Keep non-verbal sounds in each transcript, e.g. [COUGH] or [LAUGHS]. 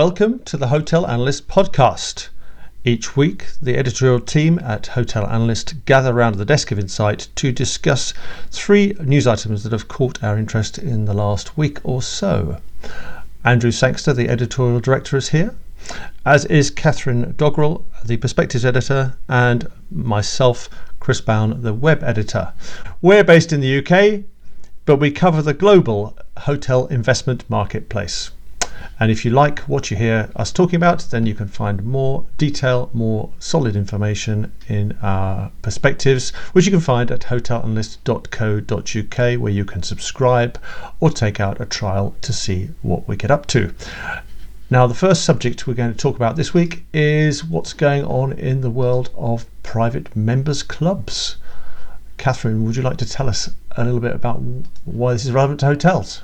welcome to the Hotel Analyst podcast. Each week, the editorial team at Hotel Analyst gather around the desk of Insight to discuss three news items that have caught our interest in the last week or so. Andrew Sangster, the editorial director, is here, as is Catherine Doggrell, the Perspectives editor, and myself, Chris Bown, the web editor. We're based in the UK, but we cover the global hotel investment marketplace. And if you like what you hear us talking about, then you can find more detail, more solid information in our perspectives, which you can find at hotelanalyst.co.uk, where you can subscribe or take out a trial to see what we get up to. Now, the first subject we're going to talk about this week is what's going on in the world of private members' clubs. Catherine, would you like to tell us a little bit about why this is relevant to hotels?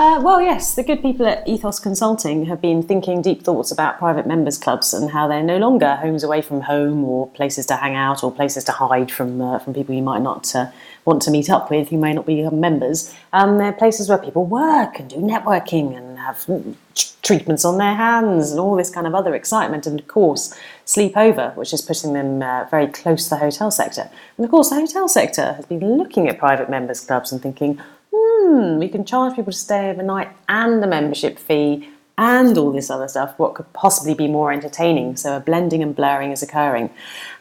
Uh, well, yes, the good people at Ethos Consulting have been thinking deep thoughts about private members clubs and how they're no longer homes away from home or places to hang out or places to hide from uh, from people you might not uh, want to meet up with who may not be members. Um, they're places where people work and do networking and have treatments on their hands and all this kind of other excitement and of course sleep over, which is putting them uh, very close to the hotel sector. And of course, the hotel sector has been looking at private members clubs and thinking hmm, we can charge people to stay overnight and a membership fee and all this other stuff. What could possibly be more entertaining? So a blending and blurring is occurring.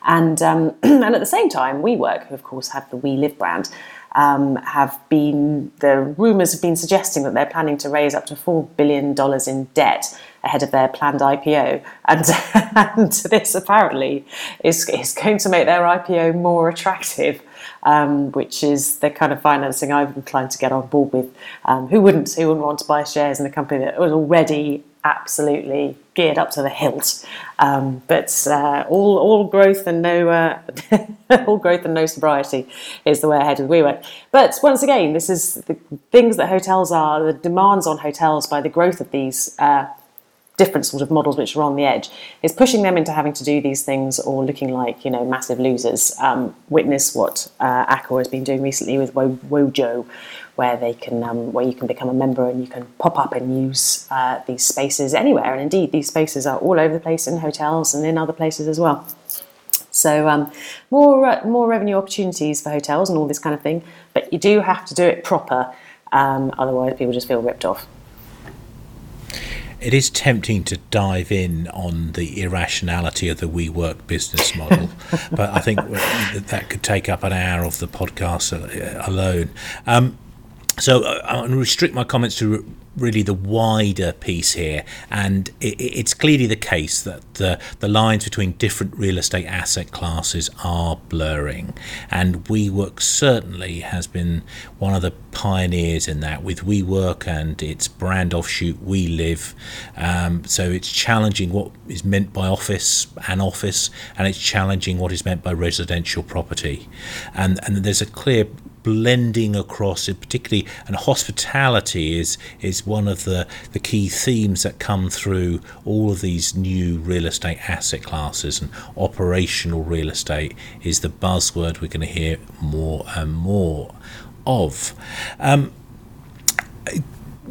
And, um, [CLEARS THROAT] and at the same time, WeWork, who of course have the WeLive brand, um, have been, the rumours have been suggesting that they're planning to raise up to $4 billion in debt ahead of their planned IPO. And, [LAUGHS] and this apparently is, is going to make their IPO more attractive um, which is the kind of financing I'm inclined to get on board with. Um, who wouldn't? Who wouldn't want to buy shares in a company that was already absolutely geared up to the hilt? Um, but uh, all all growth and no uh, [LAUGHS] all growth and no sobriety is the way ahead with WeWork. But once again, this is the things that hotels are the demands on hotels by the growth of these. Uh, different sort of models which are on the edge is pushing them into having to do these things or looking like you know massive losers. Um, witness what uh, Accor has been doing recently with Wo- Wojo, where they can um, where you can become a member and you can pop up and use uh, these spaces anywhere. And indeed, these spaces are all over the place in hotels and in other places as well. So um, more uh, more revenue opportunities for hotels and all this kind of thing, but you do have to do it proper. Um, otherwise, people just feel ripped off it is tempting to dive in on the irrationality of the WeWork business model, [LAUGHS] but I think that could take up an hour of the podcast alone. Um, so uh, I'm going to restrict my comments to really the wider piece here, and it, it's clearly the case that the, the lines between different real estate asset classes are blurring, and WeWork certainly has been one of the pioneers in that. With WeWork and its brand offshoot WeLive. Um, so it's challenging what is meant by office and office, and it's challenging what is meant by residential property, and and there's a clear blending across particularly and hospitality is is one of the the key themes that come through all of these new real estate asset classes and operational real estate is the buzzword we're going to hear more and more of. Um,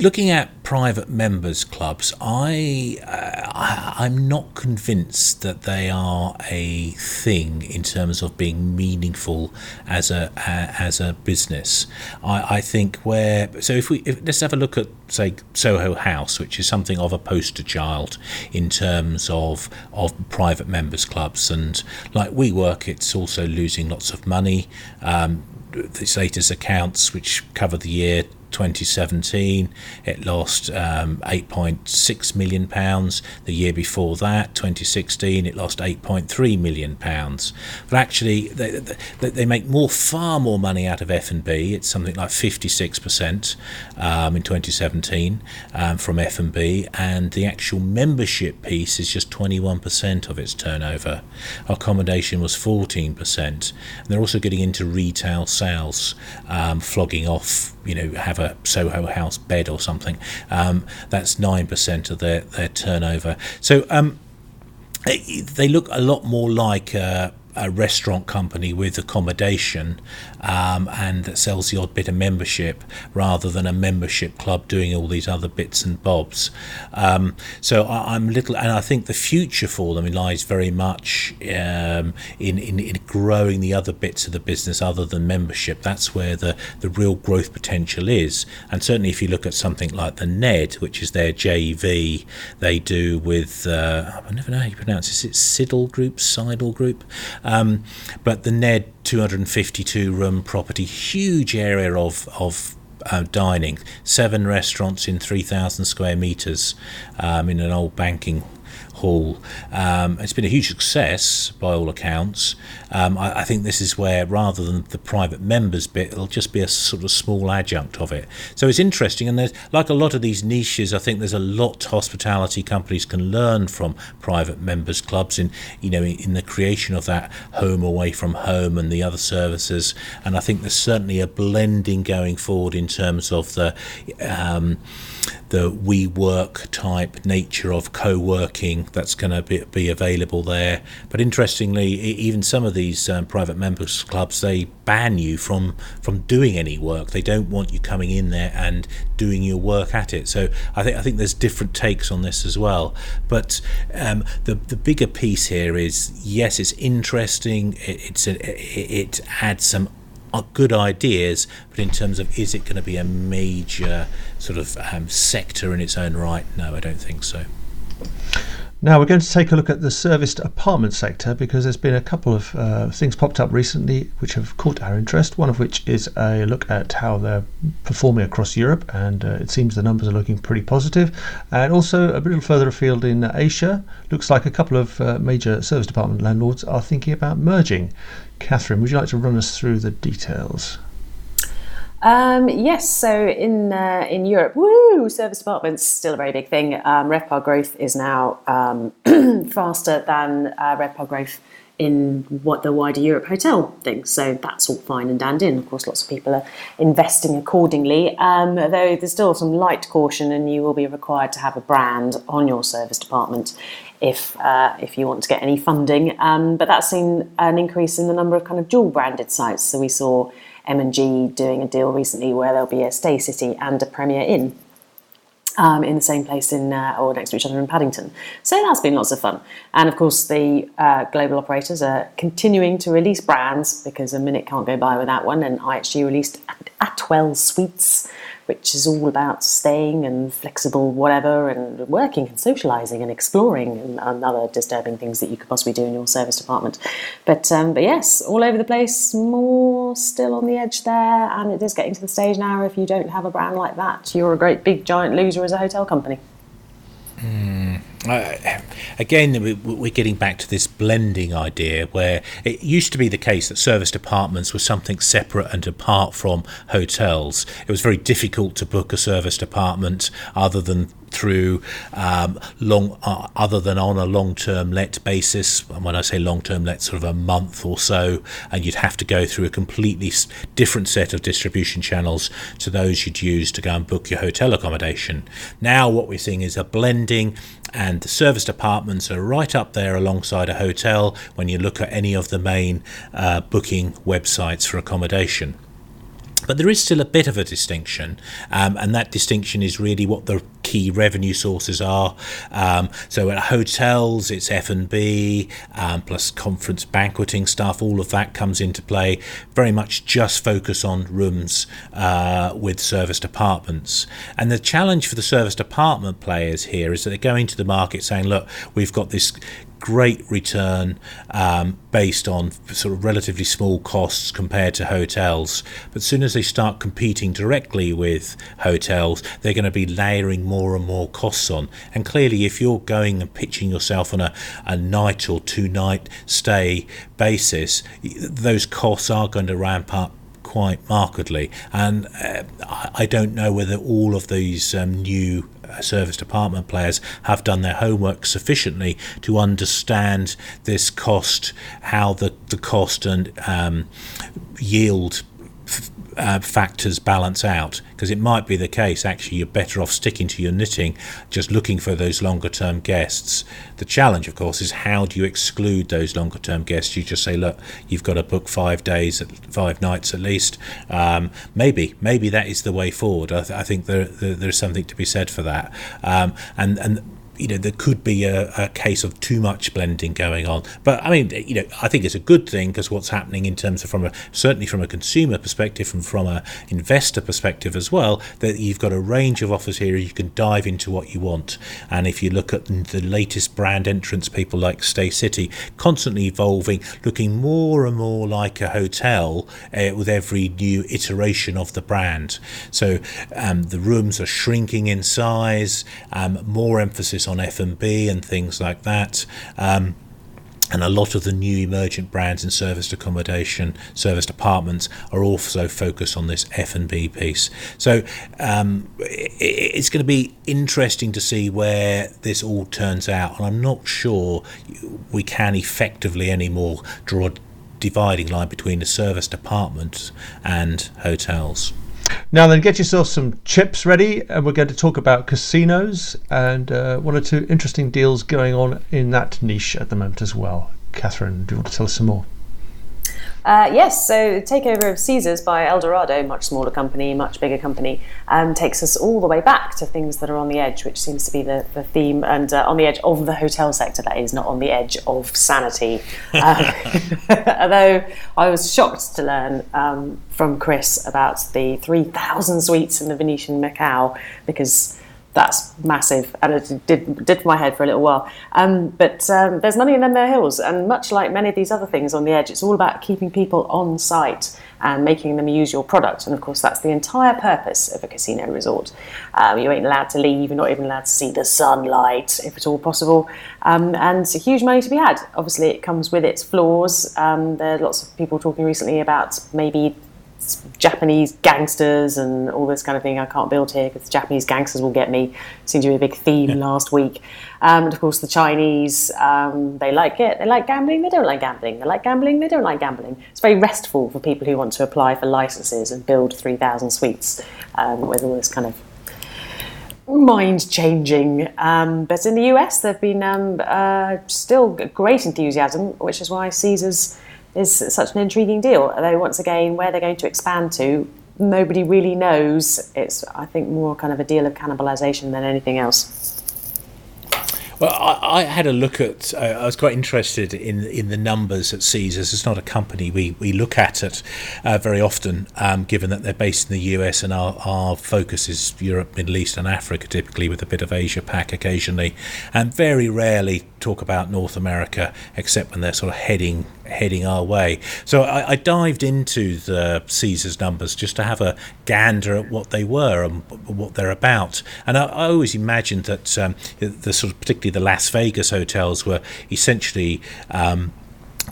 looking at private members clubs, I, uh, I am not convinced that they are a thing in terms of being meaningful as a uh, as a business. I, I think where so if we if, let's have a look at say Soho House, which is something of a poster child in terms of of private members clubs, and like WeWork, it's also losing lots of money. Um, the latest accounts, which cover the year 2017 it lost um, 8.6 million pounds. The year before that 2016 it lost 8.3 million pounds. But actually they, they, make more far more money out of F&B it's something like 56% um, in 2017 um, from F&B and the actual membership piece is just 21% of its turnover. Accommodation was 14% and they're also getting into retail sales um, flogging off you know have a Soho House bed or something. Um, that's nine percent of their their turnover. So um, they look a lot more like. Uh, a restaurant company with accommodation um, and that sells the odd bit of membership rather than a membership club doing all these other bits and bobs. Um, so I, am little, and I think the future for them lies very much um, in, in, in growing the other bits of the business other than membership. That's where the, the real growth potential is. And certainly if you look at something like the NED, which is their JV, they do with, uh, I never know how you pronounce this, it's Siddle Group, Sidle Group. Um, but the NED 252 room property, huge area of, of uh, dining, seven restaurants in 3,000 square metres um, in an old banking hall. Um, it's been a huge success by all accounts. Um, I, I, think this is where, rather than the private members bit, it'll just be a sort of small adjunct of it. So it's interesting, and there's like a lot of these niches. I think there's a lot hospitality companies can learn from private members clubs in you know in, the creation of that home away from home and the other services. And I think there's certainly a blending going forward in terms of the. Um, the WeWork type nature of co-working that's going to be, be available there. But interestingly, even some of these um, private members clubs they ban you from from doing any work. They don't want you coming in there and doing your work at it. So I think I think there's different takes on this as well. But um, the the bigger piece here is yes, it's interesting. It, it's a, it, it adds some are good ideas, but in terms of is it going to be a major sort of um, sector in its own right? No, I don't think so. Now we're going to take a look at the serviced apartment sector because there's been a couple of uh, things popped up recently which have caught our interest. One of which is a look at how they're performing across Europe, and uh, it seems the numbers are looking pretty positive. And also a little further afield in Asia, looks like a couple of uh, major serviced apartment landlords are thinking about merging. Catherine, would you like to run us through the details? Um, yes, so in uh, in Europe, woo, service apartments still a very big thing. Um, RevPAR growth is now um, [CLEARS THROAT] faster than uh, RevPAR growth in what the wider Europe hotel thing. So that's all fine and dandy. And of course, lots of people are investing accordingly. Um, though there's still some light caution, and you will be required to have a brand on your serviced apartment if uh, if you want to get any funding. Um, but that's seen an increase in the number of kind of dual branded sites. So we saw M&G doing a deal recently where there'll be a Staycity and a Premier Inn um, in the same place in uh, or next to each other in Paddington. So that's been lots of fun. And of course, the uh, global operators are continuing to release brands because a minute can't go by without one. And IHG released Atwell Suites which is all about staying and flexible whatever and working and socializing and exploring and, and other disturbing things that you could possibly do in your serviced apartment. But um, but yes, all over the place, more still on the edge there, and it is getting to the stage now. If you don't have a brand like that, you're a great big giant loser as a hotel company. Mm. Uh, again, we're getting back to this blending idea where it used to be the case that serviced apartments were something separate and apart from hotels. It was very difficult to book a serviced apartment other than through um, long, uh, other than on a long-term let basis. And when I say long-term let, sort of a month or so, and you'd have to go through a completely different set of distribution channels to those you'd use to go and book your hotel accommodation. Now, what we're seeing is a blending and the serviced apartments are right up there alongside a hotel when you look at any of the main uh, booking websites for accommodation. But there is still a bit of a distinction, um, and that distinction is really what the key revenue sources are. Um, so at hotels, it's F and B um, plus conference banqueting stuff. All of that comes into play. Very much just focus on rooms uh, with serviced apartments. And the challenge for the serviced apartment players here is that they're going to the market saying, "Look, we've got this great return um, based on sort of relatively small costs compared to hotels. But as soon as they start competing directly with hotels, they're going to be layering more and more costs on. And clearly, if you're going and pitching yourself on a, a night or two night stay basis, those costs are going to ramp up quite markedly. And uh, I don't know whether all of these um, new serviced apartment players have done their homework sufficiently to understand this cost, how the, the cost and um, yield uh, factors balance out because it might be the case actually you're better off sticking to your knitting just looking for those longer term guests. The challenge of course is how do you exclude those longer term guests? You just say look you've got to book five days at five nights at least. Um, maybe maybe that is the way forward. I, th- I think there, there, there's something to be said for that. Um, and and you know there could be a, a, case of too much blending going on. But i mean you know i think it's a good thing because what's happening in terms of from a certainly from a consumer perspective and from a investor perspective as well that you've got a range of offers here you can dive into what you want. And if you look at the latest brand entrants people like Staycity constantly evolving looking more and more like a hotel uh, with every new iteration of the brand. So um, the rooms are shrinking in size um, more emphasis on F&B and things like that. Um, and a lot of the new emergent brands in serviced accommodation, serviced apartments are also focused on this F&B piece. So um, it's going to be interesting to see where this all turns out. And I'm not sure we can effectively anymore draw a dividing line between the serviced apartments and hotels. Now then, get yourself some chips ready, and we're going to talk about casinos and uh, one or two interesting deals going on in that niche at the moment as well. Catherine, do you want to tell us some more? Uh, yes, so takeover of Caesars by Eldorado, much smaller company, much bigger company, um, takes us all the way back to things that are on the edge, which seems to be the, the theme, and uh, on the edge of the hotel sector, that is, not on the edge of sanity. Um, [LAUGHS] although I was shocked to learn um, from Chris about the 3,000 suites in the Venetian Macau, because that's massive, and it did did my head for a little while. Um, but um, there's money in them there hills, and much like many of these other things on the edge, it's all about keeping people on site and making them use your product. And of course, that's the entire purpose of a casino resort. Um, you ain't allowed to leave; you're not even allowed to see the sunlight, if at all possible. Um, and it's a huge money to be had. Obviously, it comes with its flaws. Um, there are lots of people talking recently about maybe Japanese gangsters and all this kind of thing. I can't build here because Japanese gangsters will get me. Seemed to be a big theme yeah. last week. Um, and of course, the Chinese, um, they like it. They like gambling. They don't like gambling. They like gambling. They don't like gambling. It's very restful for people who want to apply for licenses and build 3,000 suites um, with all this kind of mind changing. Um, but in the US, there have been um, uh, still great enthusiasm, which is why Caesars is such an intriguing deal. Although once again, where they're going to expand to, nobody really knows. It's I think more kind of a deal of cannibalisation than anything else. Well, I, I, had a look at. Uh, I was quite interested in in the numbers at Caesars. It's not a company we, we look at it uh, very often, um, given that they're based in the US and our, our focus is Europe, Middle East, and Africa, typically with a bit of Asia Pac occasionally, and very rarely talk about North America, except when they're sort of heading heading our way. So I, I, dived into the Caesars numbers just to have a gander at what they were and what they're about. And I, I always imagined that um, the sort of particularly the Las Vegas hotels were essentially. Um,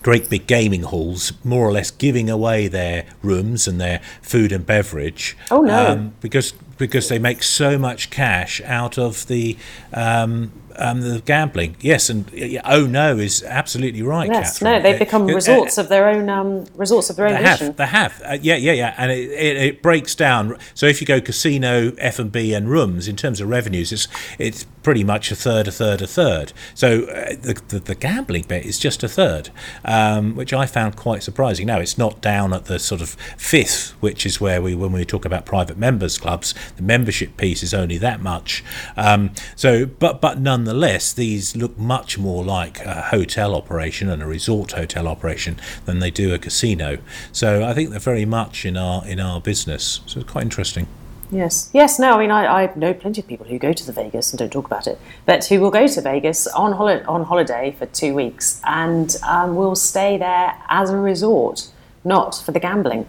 great big gaming halls, more or less giving away their rooms and their food and beverage. Oh no! Um, because because they make so much cash out of the um, um, the gambling. Yes, and oh no is absolutely right. Yes, Catherine. no, they've become uh, resorts uh, of their own um, resorts of their own. They have, they have. Uh, yeah, yeah, yeah, and it, it, it, breaks down. So if you go casino, F and B, and rooms in terms of revenues, it's it's pretty much a third, a third, a third. So uh, the, the, the gambling bit is just a third, um, which I found quite surprising. Now it's not down at the sort of fifth, which is where we when we talk about private members clubs, the membership piece is only that much. Um, so, but but none nonetheless, these look much more like a hotel operation and a resort hotel operation than they do a casino. So I think they're very much in our in our business. So it's quite interesting. Yes, yes. No, I mean, I, I know plenty of people who go to the Vegas and don't talk about it, but who will go to Vegas on on holiday for two weeks and um, will stay there as a resort, not for the gambling.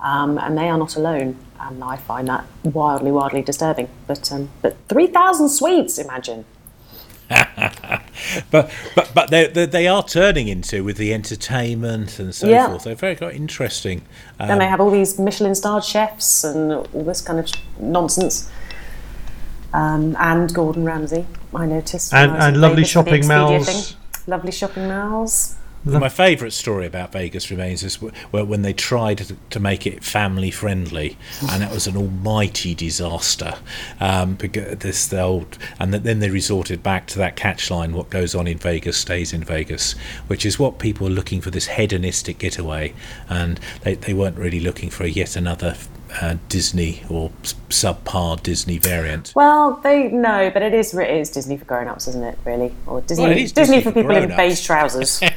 Um, and they are not alone. And I find that wildly, wildly disturbing. But um, but three thousand suites, imagine. [LAUGHS] but but but they, they are turning into with the entertainment and so yeah. forth. They're very quite interesting. Um, and they have all these Michelin starred chefs and all this kind of nonsense. Um, and Gordon Ramsay, I noticed. And, and lovely shopping malls. Lovely shopping malls. My favourite story about Vegas remains is when they tried to make it family friendly, and it was an almighty disaster. Um, this old, and then they resorted back to that catchline: "What goes on in Vegas stays in Vegas," which is what people are looking for this hedonistic getaway, and they, they weren't really looking for yet another uh, Disney or subpar Disney variant. Well, they no, but it is it is Disney for grown-ups, isn't it? Really, or Disney Well, Disney, Disney for for people in grown-ups. beige trousers. [LAUGHS]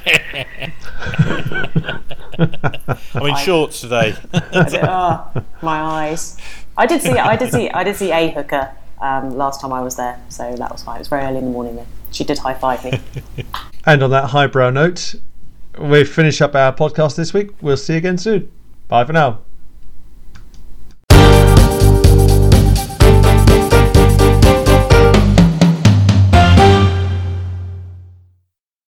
I'm in shorts today. I did- oh, my eyes. I did see I did see I did see a hooker um, last time I was there, so that was fine. It was very early in the morning though. She did high five me. [LAUGHS] And on that highbrow note, we finish up our podcast this week. We'll see you again soon. Bye for now.